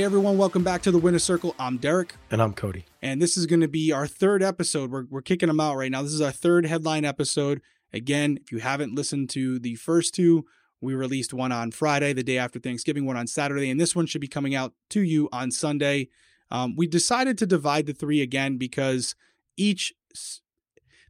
Hey everyone, welcome back to the Winner Circle. I'm Derrick. And I'm Cody. And this is going to be our third episode. We're, we're kicking them out right now. This is our third headline episode. Again, if you haven't listened to the first two, we released one on Friday, the day after Thanksgiving, one on Saturday, and this one should be coming out to you on Sunday. Um, we decided to divide the three again because each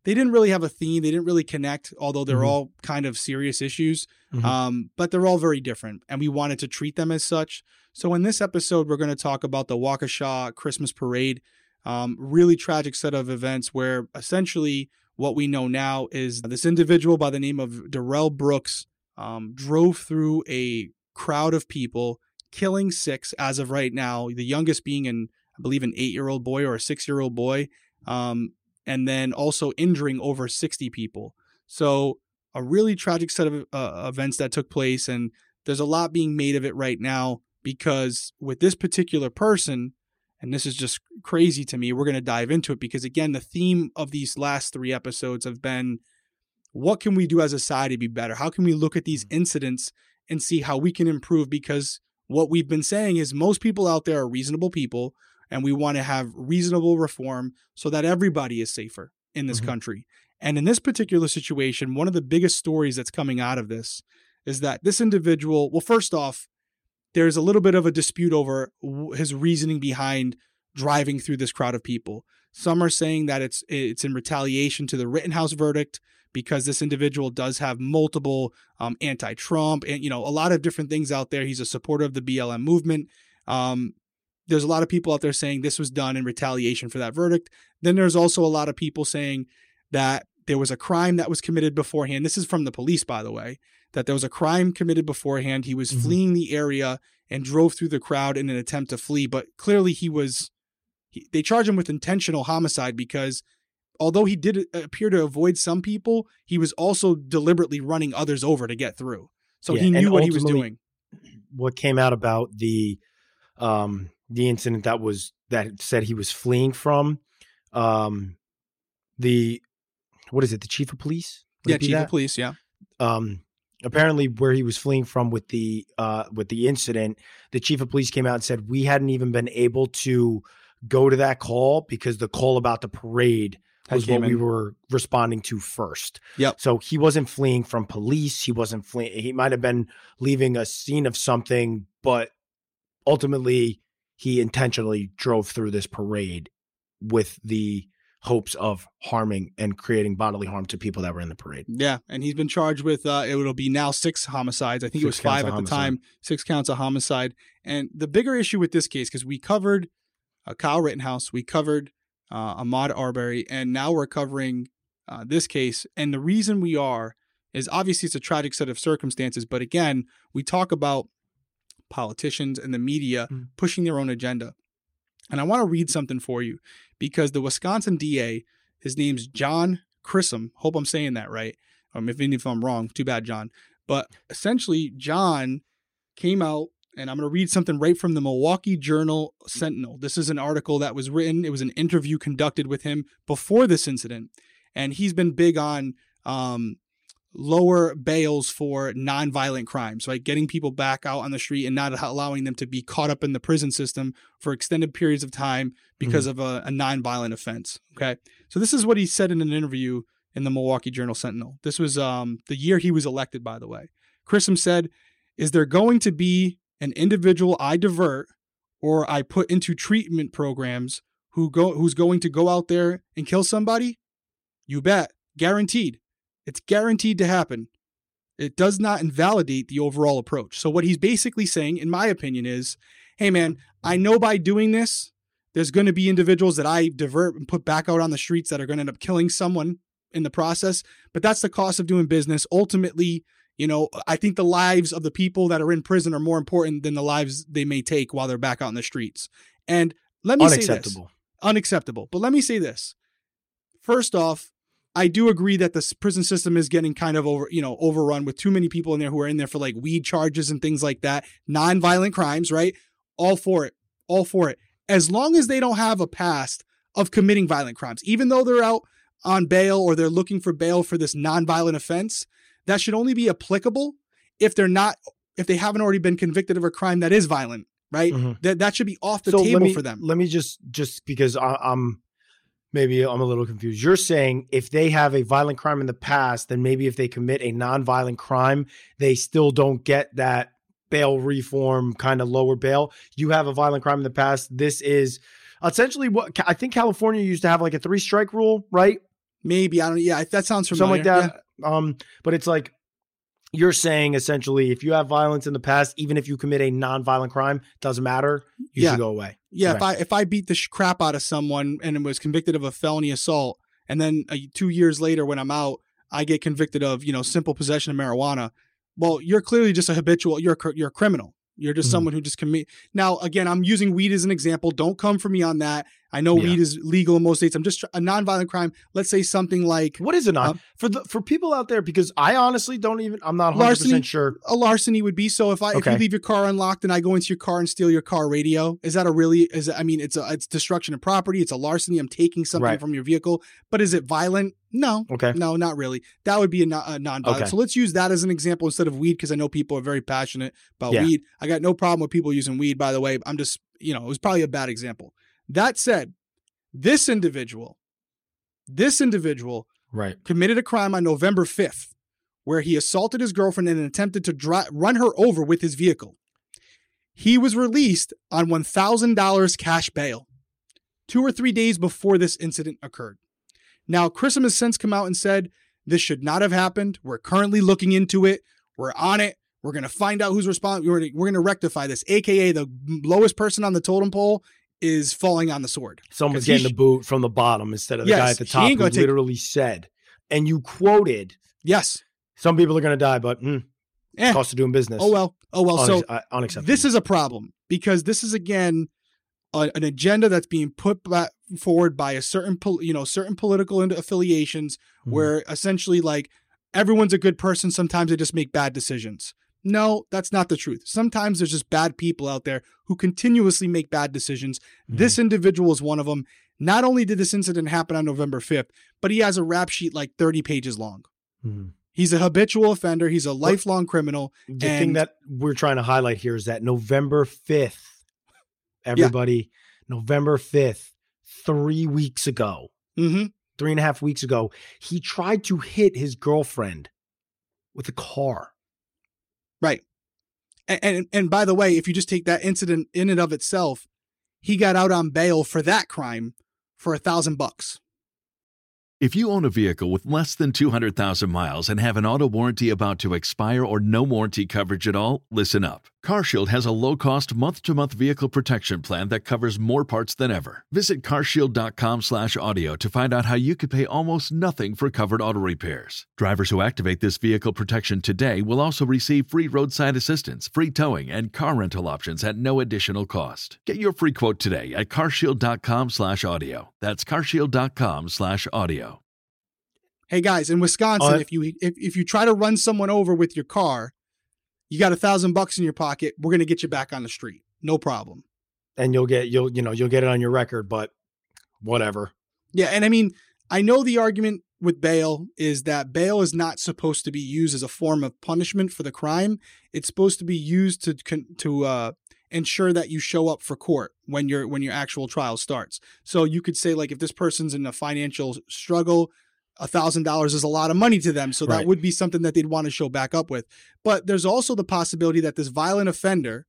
they didn't really have a theme. They didn't really connect, although they're mm-hmm. all kind of serious issues. Mm-hmm. Um, but they're all very different, and we wanted to treat them as such. So in this episode, we're going to talk about the Waukesha Christmas Parade. Um, really tragic set of events where essentially what we know now is this individual by the name of Darrell Brooks um, drove through a crowd of people, killing six as of right now. The youngest being an, I believe, an eight-year-old boy or a six-year-old boy, um, and then also injuring over 60 people. So a really tragic set of uh, events that took place, and there's a lot being made of it right now because with this particular person, and this is just crazy to me, we're going to dive into it because, again, the theme of these last three episodes have been what can we do as a society to be better? How can we look at these incidents and see how we can improve? Because what we've been saying is most people out there are reasonable people, and we want to have reasonable reform so that everybody is safer in this mm-hmm. country. And in this particular situation, one of the biggest stories that's coming out of this is that this individual, well, first off, there's a little bit of a dispute over his reasoning behind driving through this crowd of people. Some are saying that it's it's in retaliation to the Rittenhouse verdict because this individual does have multiple um, anti-Trump and you know a lot of different things out there. He's a supporter of the BLM movement. Um, there's a lot of people out there saying this was done in retaliation for that verdict. Then there's also a lot of people saying that there was a crime that was committed beforehand. This is from the police, by the way, that there was a crime committed beforehand. He was mm-hmm. fleeing the area and drove through the crowd in an attempt to flee, but clearly he was. He, they charge him with intentional homicide because although he did appear to avoid some people, he was also deliberately running others over to get through. So yeah, he knew what he was doing. What came out about the um, the incident that was that said he was fleeing from um, the what is it? The chief of police? Would yeah, chief that? of police. Yeah. Um, apparently, where he was fleeing from with the uh, with the incident, the chief of police came out and said we hadn't even been able to go to that call because the call about the parade was what in. we were responding to first. Yep. So he wasn't fleeing from police. He wasn't fleeing. He might have been leaving a scene of something, but ultimately he intentionally drove through this parade with the hopes of harming and creating bodily harm to people that were in the parade. Yeah, and he's been charged with uh, it'll be now six homicides. I think six it was five at the time, six counts of homicide. And the bigger issue with this case, because we covered uh, Kyle Rittenhouse, we covered uh, Ahmaud Arbery, and now we're covering uh, this case. And the reason we are is obviously it's a tragic set of circumstances, but again, we talk about politicians and the media mm. pushing their own agenda. And I want to read something for you because the Wisconsin DA, his name's John Chisholm. Hope I'm saying that right. Um, if, if I'm wrong, too bad, John. But essentially, John came out, and I'm going to read something right from the Milwaukee Journal Sentinel. This is an article that was written, it was an interview conducted with him before this incident. And he's been big on um, lower bails for nonviolent crimes, right? Getting people back out on the street and not allowing them to be caught up in the prison system for extended periods of time because mm-hmm. of a, a nonviolent offense. Okay. So this is what he said in an interview in the Milwaukee Journal Sentinel. This was um, the year he was elected, by the way. Chisholm said, Is there going to be an individual I divert or I put into treatment programs who go who's going to go out there and kill somebody? You bet. Guaranteed. It's guaranteed to happen. It does not invalidate the overall approach. So, what he's basically saying, in my opinion, is hey, man, I know by doing this, there's going to be individuals that I divert and put back out on the streets that are going to end up killing someone in the process, but that's the cost of doing business. Ultimately, you know, I think the lives of the people that are in prison are more important than the lives they may take while they're back out in the streets. And let me say this Unacceptable. unacceptable. But let me say this. First off, I do agree that the prison system is getting kind of over, you know, overrun with too many people in there who are in there for like weed charges and things like that, non-violent crimes, right? All for it. All for it. As long as they don't have a past of committing violent crimes, even though they're out on bail or they're looking for bail for this non-violent offense, that should only be applicable if they're not if they haven't already been convicted of a crime that is violent, right? Mhm. That that should be off the so table me, for them. Let me just just because I, I'm maybe I'm a little confused. You're saying if they have a violent crime in the past, then maybe if they commit a non-violent crime, they still don't get that bail reform kind of lower bail. You have a violent crime in the past. This is essentially what I think California used to have like a three strike rule, right? Maybe I don't. Yeah, that sounds familiar. Something like that. Um, but it's like you're saying essentially if you have violence in the past, even if you commit a non-violent crime, doesn't matter. You Yeah. should go away. Yeah, if I if I beat the sh- crap out of someone and was convicted of a felony assault, and then uh, two years later when I'm out, I get convicted of you know simple possession of marijuana. Well, you're clearly just a habitual. You're a, you're a criminal. You're just Mhm. someone who just commit. Now, again, I'm using weed as an example. Don't come for me on that. I know Yeah. weed is legal in most states. I'm just a nonviolent crime. Let's say something like What is it not Um, for the for people out there? Because I honestly don't even. I'm not 100 Larceny? sure. a larceny would be. So if I if you leave your car unlocked and I go into your car and steal your car radio, is that a really is I mean it's a it's destruction of property, it's a larceny. I'm taking something Right. from your vehicle, but is it violent? No. Okay. No, not really. That would be a, non- a non-violent. Okay. So let's use that as an example instead of weed because I know people are very passionate about Yeah. weed. I got no problem with people using weed. By the way, I'm just you know it was probably a bad example. That said, this individual, this individual Right. committed a crime on November 5th where he assaulted his girlfriend and attempted to dri- run her over with his vehicle. He was released on $1,000 cash bail two or three days before this incident occurred. Now, Chisholm has since come out and said this should not have happened. We're currently looking into it. We're on it. We're going to find out who's responsible. We're going to rectify this, aka the lowest person on the totem pole is falling on the sword. Someone's getting the boot from the bottom instead of the guy at the top who take- literally said, and you quoted, Yes. "Some people are going to die, but mm, Eh. cost of doing business." Oh well. Oh well. So Unex- uh, unacceptable. this is a problem because this is again a, an agenda that's being put forward by a certain pol- you know certain political affiliations Mhm. where essentially like everyone's a good person sometimes they just make bad decisions no that's not the truth. Sometimes there's just bad people out there who continuously make bad decisions. This individual is one of them not only did this incident happen on november 5th but he has a rap sheet like 30 pages long. Mhm. he's a habitual offender. He's a lifelong criminal the thing that we're trying to highlight here is that November 5th, everybody, November 5th, three weeks ago, hmm three and a half weeks ago, he tried to hit his girlfriend with a car. Right. And, and and by the way, if you just take that incident in and of itself, he got out on bail for that crime for a thousand bucks. If you own a vehicle with less than 200,000 miles and have an auto warranty about to expire or no warranty coverage at all, listen up. CarShield has a low-cost month-to-month vehicle protection plan that covers more parts than ever. Visit carshield.com/audio to find out how you could pay almost nothing for covered auto repairs. Drivers who activate this vehicle protection today will also receive free roadside assistance, free towing, and car rental options at no additional cost. Get your free quote today at carshield.com/audio. That's carshield.com/audio. Hey guys, in Wisconsin, Uh, if you if, if you try to run someone over with your car, you got a thousand bucks in your pocket. We're gonna get you back on the street. No problem. And you'll get you'll you know you'll get it on your record, but whatever. Yeah, and I mean, I know the argument with bail is that bail is not supposed to be used as a form of punishment for the crime. It's supposed to be used to to uh, ensure that you show up for court when your when your actual trial starts. So you could say like if this person's in a financial struggle, a thousand dollars is a lot of money to them. So that Right. would be something that they'd want to show back up with. But there's also the possibility that this violent offender,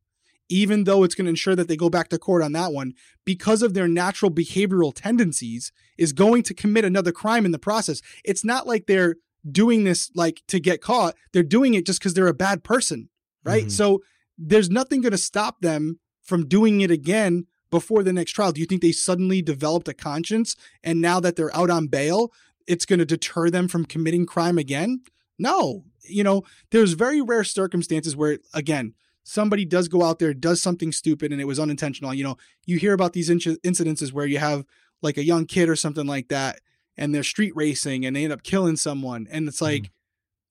even though it's going to ensure that they go back to court on that one, because of their natural behavioral tendencies, is going to commit another crime in the process. It's not like they're doing this like to get caught. They're doing it just because they're a bad person, right? Mhm. So there's nothing going to stop them from doing it again before the next trial. Do you think they suddenly developed a conscience and now that they're out on bail, it's going to deter them from committing crime again? No. You know, there's very rare circumstances where, again, somebody does go out there, does something stupid, and it was unintentional. You know, you hear about these inc- incidences where you have like a young kid or something like that, and they're street racing and they end up killing someone. And it's mm-hmm. like,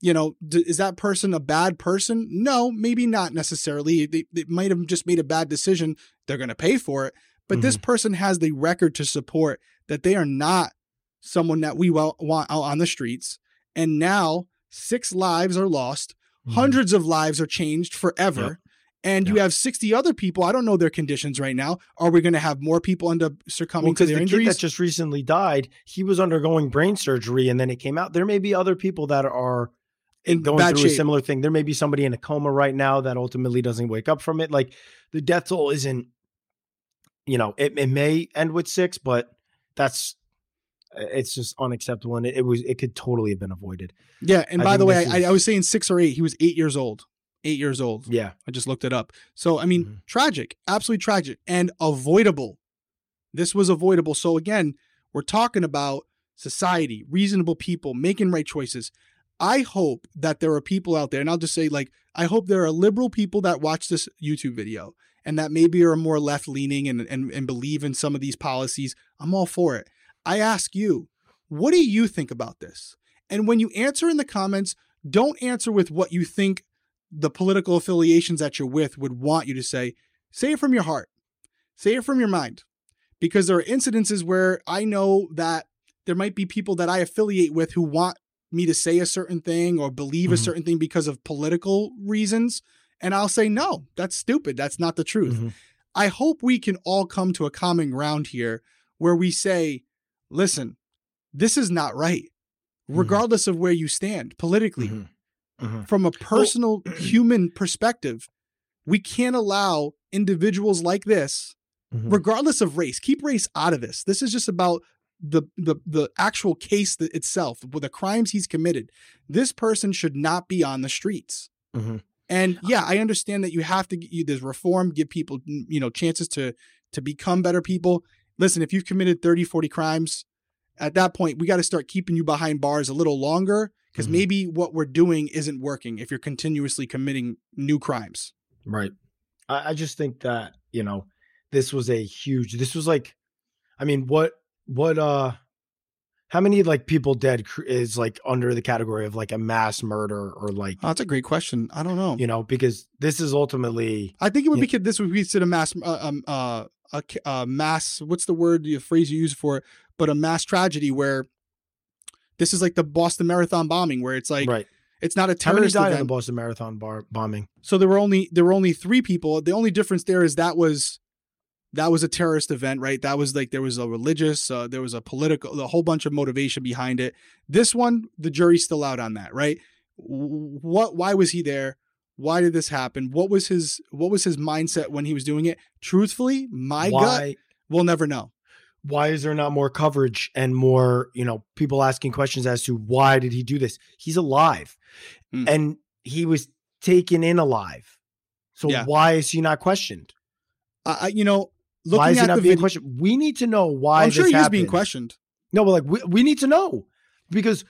you know, d- is that person a bad person? No, maybe not necessarily. They, they might have just made a bad decision. They're going to pay for it. But this mm-hmm. person has the record to support that they are not someone that we want out on the streets. And now six lives are lost, Mhm. hundreds of lives are changed forever. Yep. And you have 60 other people. I don't know their conditions right now. Are we going to have more people end up succumbing Well, to because their the injuries? kid that just recently died, he was undergoing brain surgery, and then it came out. There may be other people that are in going through a similar thing. There may be somebody in a coma right now that ultimately doesn't wake up from it. Like the death toll isn't, you know, it, it may end with six, but that's it's just unacceptable, and it, it was it could totally have been avoided. Yeah, and I by the way, this I, I was saying six or eight. He was eight years old. Eight years old. Yeah, I just looked it up. So I mean, Mhm. tragic, absolutely tragic, and avoidable. This was avoidable. So again, we're talking about society, reasonable people making right choices. I hope that there are people out there, and I'll just say, like, I hope there are liberal people that watch this YouTube video and that maybe are more left leaning and, and and believe in some of these policies. I'm all for it. I ask you, what do you think about this? And when you answer in the comments, don't answer with what you think the political affiliations that you're with would want you to say. Say it from your heart. Say it from your mind. Because there are incidences where I know that there might be people that I affiliate with who want me to say a certain thing or believe a Mhm. certain thing because of political reasons. And I'll say, no, that's stupid. That's not the truth. Mhm. I hope we can all come to a common ground here where we say, listen, this is not right, regardless of where you stand politically Mhm. Mhm. from a personal human perspective, we can't allow individuals like this, Mhm. regardless of race, keep race out of this. This is just about the the the actual case itself, with the crimes he's committed. This person should not be on the streets. Mhm. And yeah, I understand that you have to you, there's reform, give people you know chances to to become better people. Listen, if you've committed 30, 40 crimes, at that point we got to start keeping you behind bars a little longer because Mhm. maybe what we're doing isn't working if you're continuously committing new crimes. Right. I, I just think that, you know, this was a huge this was like I mean, what what uh how many like people dead is like under the category of like a mass murder or like Oh, that's a great question. I don't know. you know, because this is ultimately I think it would be this would be considered a mass uh, um uh a, a mass what's the word the phrase you use for it but a mass tragedy where this is like the Boston Marathon bombing where it's like right. it's not a terrorist How many died in the. Boston Marathon bar bombing? So there were only there were only three people. The only difference there is that was that was a terrorist event, right? That was like there was a religious, uh, there was a political, a whole bunch of motivation behind it. This one, the jury's still out on that, right? What? Why was he there? Why did this happen? What was his What was his mindset when he was doing it? Truthfully, my gut, why we'll never know. why is there not more coverage and more, you know, people asking questions as to why did he do this? He's alive. Mm. And he was taken in alive. So Yeah. why is he not questioned? I, I you know, why looking is he at not the being video, questioned? We need to know why I'm sure this he is being happened. questioned. No, but like we, we need to know because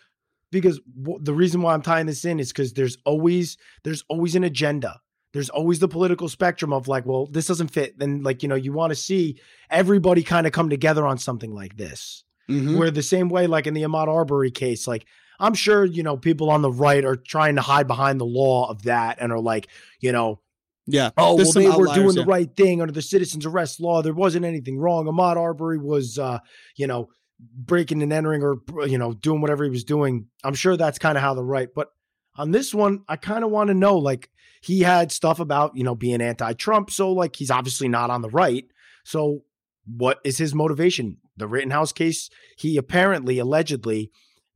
because w- the reason why I'm tying this in is because there's always there's always an agenda. There's always the political spectrum of like, well, this doesn't fit. Then like you know you want to see everybody kind of come together on something like this. Mhm. Where the same way, like in the Ahmaud Arbery case, like I'm sure you know people on the right are trying to hide behind the law of that and are like, you know, Yeah. oh There's well they were outliers, doing the right thing under the citizens arrest law there wasn't anything wrong ahmaud arbery was uh you know breaking and entering or you know doing whatever he was doing i'm sure that's kind of how the right. But on this one i kind of want to know like he had stuff about you know being anti-trump so like he's obviously not on the right. So what is his motivation? The rittenhouse case he apparently allegedly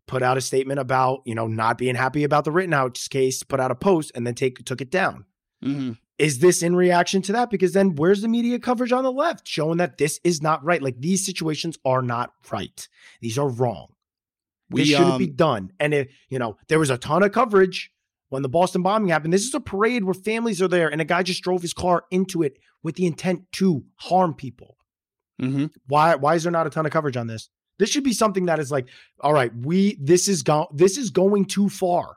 put out a statement about you know not being happy about the rittenhouse case put out a post and then take took it down. Mhm. Is this in reaction to that? Because then where's the media coverage on the left showing that this is not right? Like these situations are not right. These are wrong. This We, shouldn't be um, done. And it, you know, there was a ton of coverage when the Boston bombing happened. This is a parade where families are there, and a guy just drove his car into it with the intent to harm people. mhm. Why? Why is there not a ton of coverage on this? This should be something that is like, all right, we this is go- this is going too far.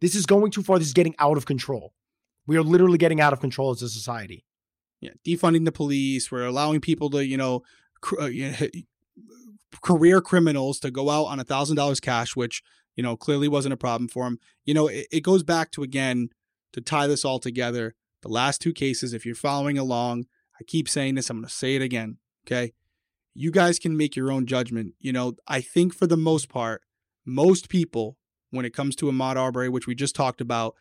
This is going too far. This is getting out of control. We are literally getting out of control as a society. yeah, defunding the police. We're allowing people to, you know, cr- uh, career criminals to go out on a thousand dollars cash, which you know clearly wasn't a problem for them. You know, it, it goes back to again to tie this all together. The last two cases, if you're following along, I keep saying this. I'm going to say it again. Okay, you guys can make your own judgment. You know, I think for the most part, most people, when it comes to Ahmaud Arbery, which we just talked about,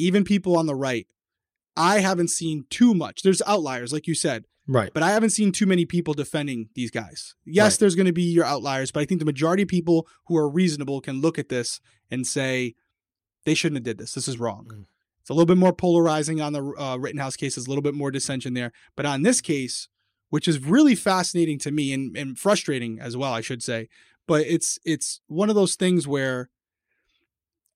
even people on the right, I haven't seen too much. There's outliers, like you said, Right. but I haven't seen too many people defending these guys. Yes, Right. there's going to be your outliers, but I think the majority of people who are reasonable can look at this and say they shouldn't have did this. This is wrong. Mm. It's a little bit more polarizing on the uh, Rittenhouse case. There's a little bit more dissension there, but on this case, which is really fascinating to me and, and frustrating as well, I should say. But it's it's one of those things where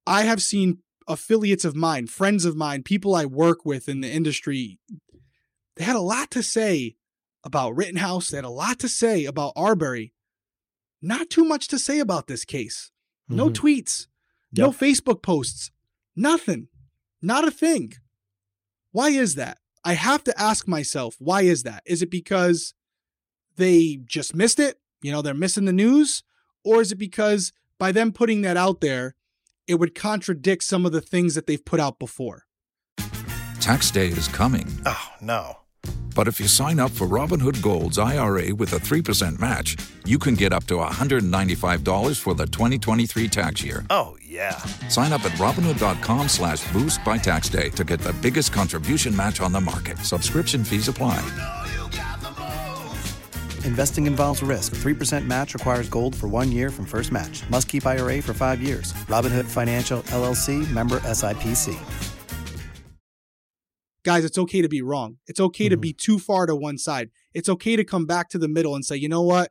I have seen affiliates of mine, friends of mine, people I work with in the industry, they had a lot to say about Rittenhouse. They had a lot to say about Arbery. Not too much to say about this case. No Mhm. tweets, no Facebook posts, nothing, not a thing. Why is that? I have to ask myself, why is that? Is it because they just missed it? You know, they're missing the news? Or is it because by them putting that out there, it would contradict some of the things that they've put out before? Tax day is coming. Oh, no. But if you sign up for Robinhood Gold's IRA with a 3% match, you can get up to $195 for the 2023 tax year. Oh, yeah. Sign up at Robinhood.com slash boost by tax day to get the biggest contribution match on the market. Subscription fees apply. Investing involves risk. 3% match requires gold for one year from first match. Must keep IRA for five years. Robinhood Financial LLC member SIPC. guys, it's okay to be wrong. It's okay to Mhm. be too far to one side. It's okay to come back to the middle and say, you know what?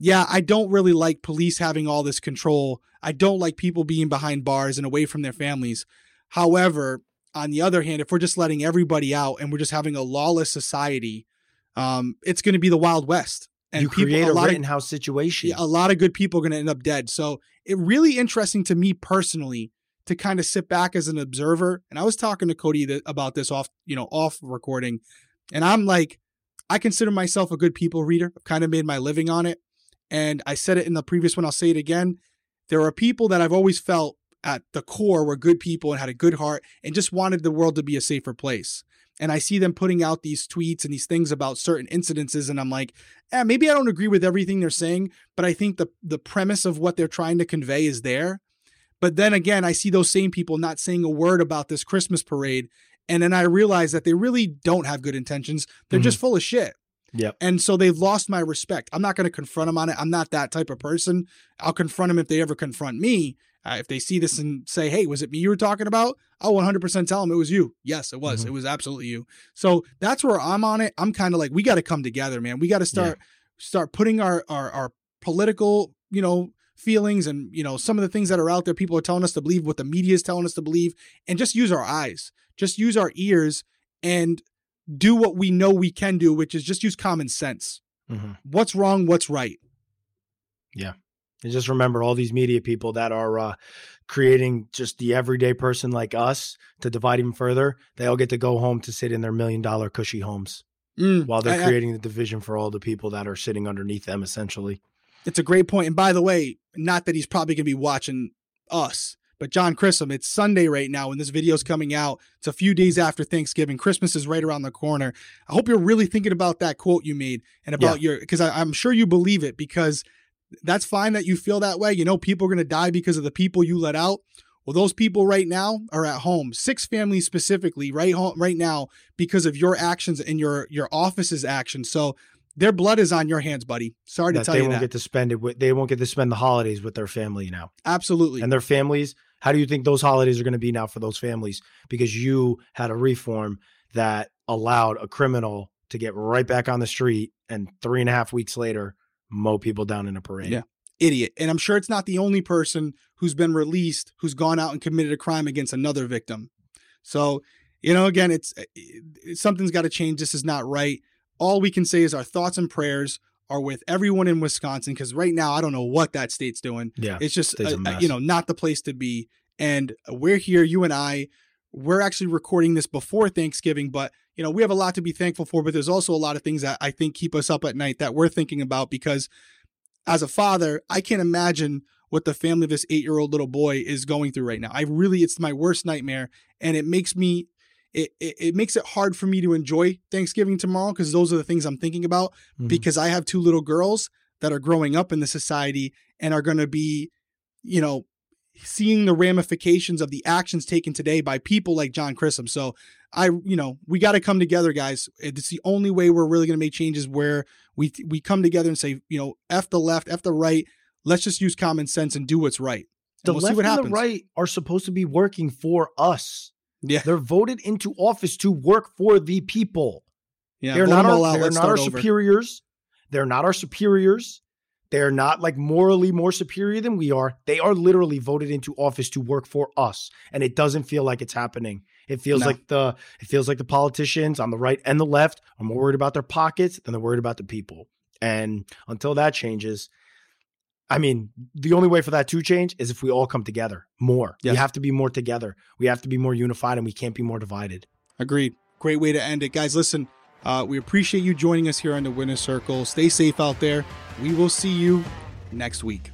Yeah, I don't really like police having all this control. I don't like people being behind bars and away from their families. However, on the other hand, if we're just letting everybody out and we're just having a lawless society, um, it's going to be the Wild West. And you people- create a, lot of- situation. yeah, a lot of good people are going to end up dead. So it really interesting to me personally to kind of sit back as an observer. And I was talking to Cody th- about this off, you know, off recording, and I'm like, I consider myself a good people reader. I've kind of made my living on it, and I said it in the previous one. I'll say it again. There are people that I've always felt at the core were good people and had a good heart and just wanted the world to be a safer place. And I see them putting out these tweets and these things about certain incidences, and I'm like, eh, maybe I don't agree with everything they're saying, but I think the the premise of what they're trying to convey is there. But then again, I see those same people not saying a word about this Christmas parade, and then I realize that they really don't have good intentions. They're just full of shit. Yep. And so they've lost my respect. I'm not going to confront them on it. I'm not that type of person. I'll confront them if they ever confront me. Uh, if they see this and say, "Hey, was it me you were talking about?" I'll 100% tell them it was you. Yes, it was. Mhm. It was absolutely you. So that's where I'm on it. I'm kind of like, we got to come together, man. We got to start start putting our our our political, you know, feelings and you know some of the things that are out there. People are telling us to believe what the media is telling us to believe, and just use our eyes, just use our ears, and do what we know we can do, which is just use common sense. Mhm. What's wrong? What's right? And just remember all these media people that are uh, creating just the everyday person like us to divide even further. They all get to go home to sit in their million dollar cushy homes Mm, while they're I- I- creating the division for all the people that are sitting underneath them, essentially. It's a great point. And by the way, not that he's probably going to be watching us, but John Chisholm, it's Sunday right now when this video's coming out. It's a few days after Thanksgiving. Christmas is right around the corner. I hope you're really thinking about that quote you made and about your, because I'm sure you believe it because that's fine that you feel that way. You know, people are going to die because of the people you let out. Well, those people right now are at home. Six families specifically, right home, right now, because of your actions and your your office's actions. So their blood is on your hands, buddy. Sorry to That tell they you won't that. get to spend it with, they won't get to spend the holidays with their family now. Absolutely. And their families, how do you think those holidays are going to be now for those families? Because you had a reform that allowed a criminal to get right back on the street and three and a half weeks later mow people down in a parade. Yeah. idiot. And I'm sure it's not the only person who's been released who's gone out and committed a crime against another victim. So, you know, again, it's, it's something's got to change. This is not right. All we can say is our thoughts and prayers are with everyone in Wisconsin because right now I don't know what that state's doing. Yeah, it's just state's a uh, uh, you know not the place to be. And we're here, you and I. We're actually recording this before Thanksgiving, but you know we have a lot to be thankful for. But there's also a lot of things that I think keep us up at night that we're thinking about because as a father, I can't imagine what the family of this eight year old little boy is going through right now. I really, it's my worst nightmare. And it makes me, it, it, it makes it hard for me to enjoy Thanksgiving tomorrow because those are the things I'm thinking about Mhm. because I have two little girls that are growing up in the society and are going to be, you know, seeing the ramifications of the actions taken today by people like John Chisholm. So I, you know, we got to come together, guys. It's the only way we're really going to make changes where we we come together and say, you know, f the left, f the right. Let's just use common sense and do what's right. the we'll left see what and happens. the right are supposed to be working for us. Yeah, They're voted into office to work for the people. yeah. they're not our, they're not our over. superiors. They're not our superiors. They're not like morally more superior than we are. They are literally voted into office to work for us, and it doesn't feel like it's happening. It feels No. like the it feels like the politicians on the right and the left are more worried about their pockets than they're worried about the people. And until that changes, I mean, the only way for that to change is if we all come together more. Yes. We have to be more together. We have to be more unified, and we can't be more divided. Agreed. Great way to end it, guys. Listen, uh, we appreciate you joining us here on the Winner Circle. Stay safe out there. We will see you next week.